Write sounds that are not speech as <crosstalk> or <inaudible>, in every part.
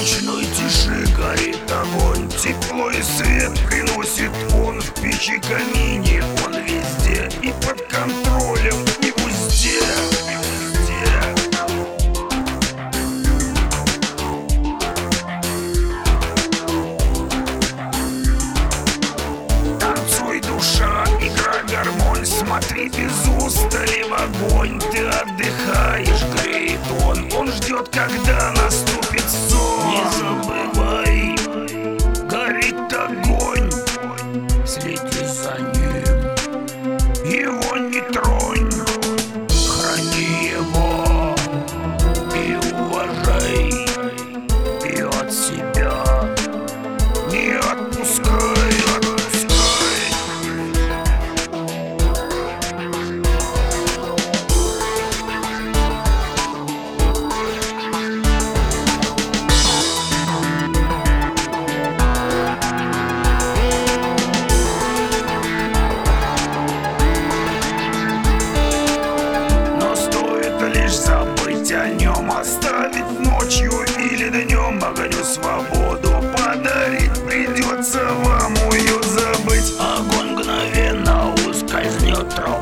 ночной тиши горит огонь Тепло и свет приносит он в печи камине. Он везде и под контролем, и в Танцуй, душа, игра гармонь Смотри без устали в огонь когда наступит свободу подарит Придется вам ее забыть. Огонь мгновенно ускользнет. Трон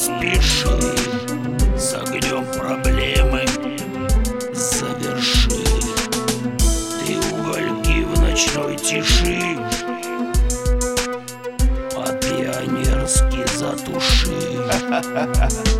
поспеши С огнем проблемы заверши Ты угольки в ночной тиши а По-пионерски затуши <laughs>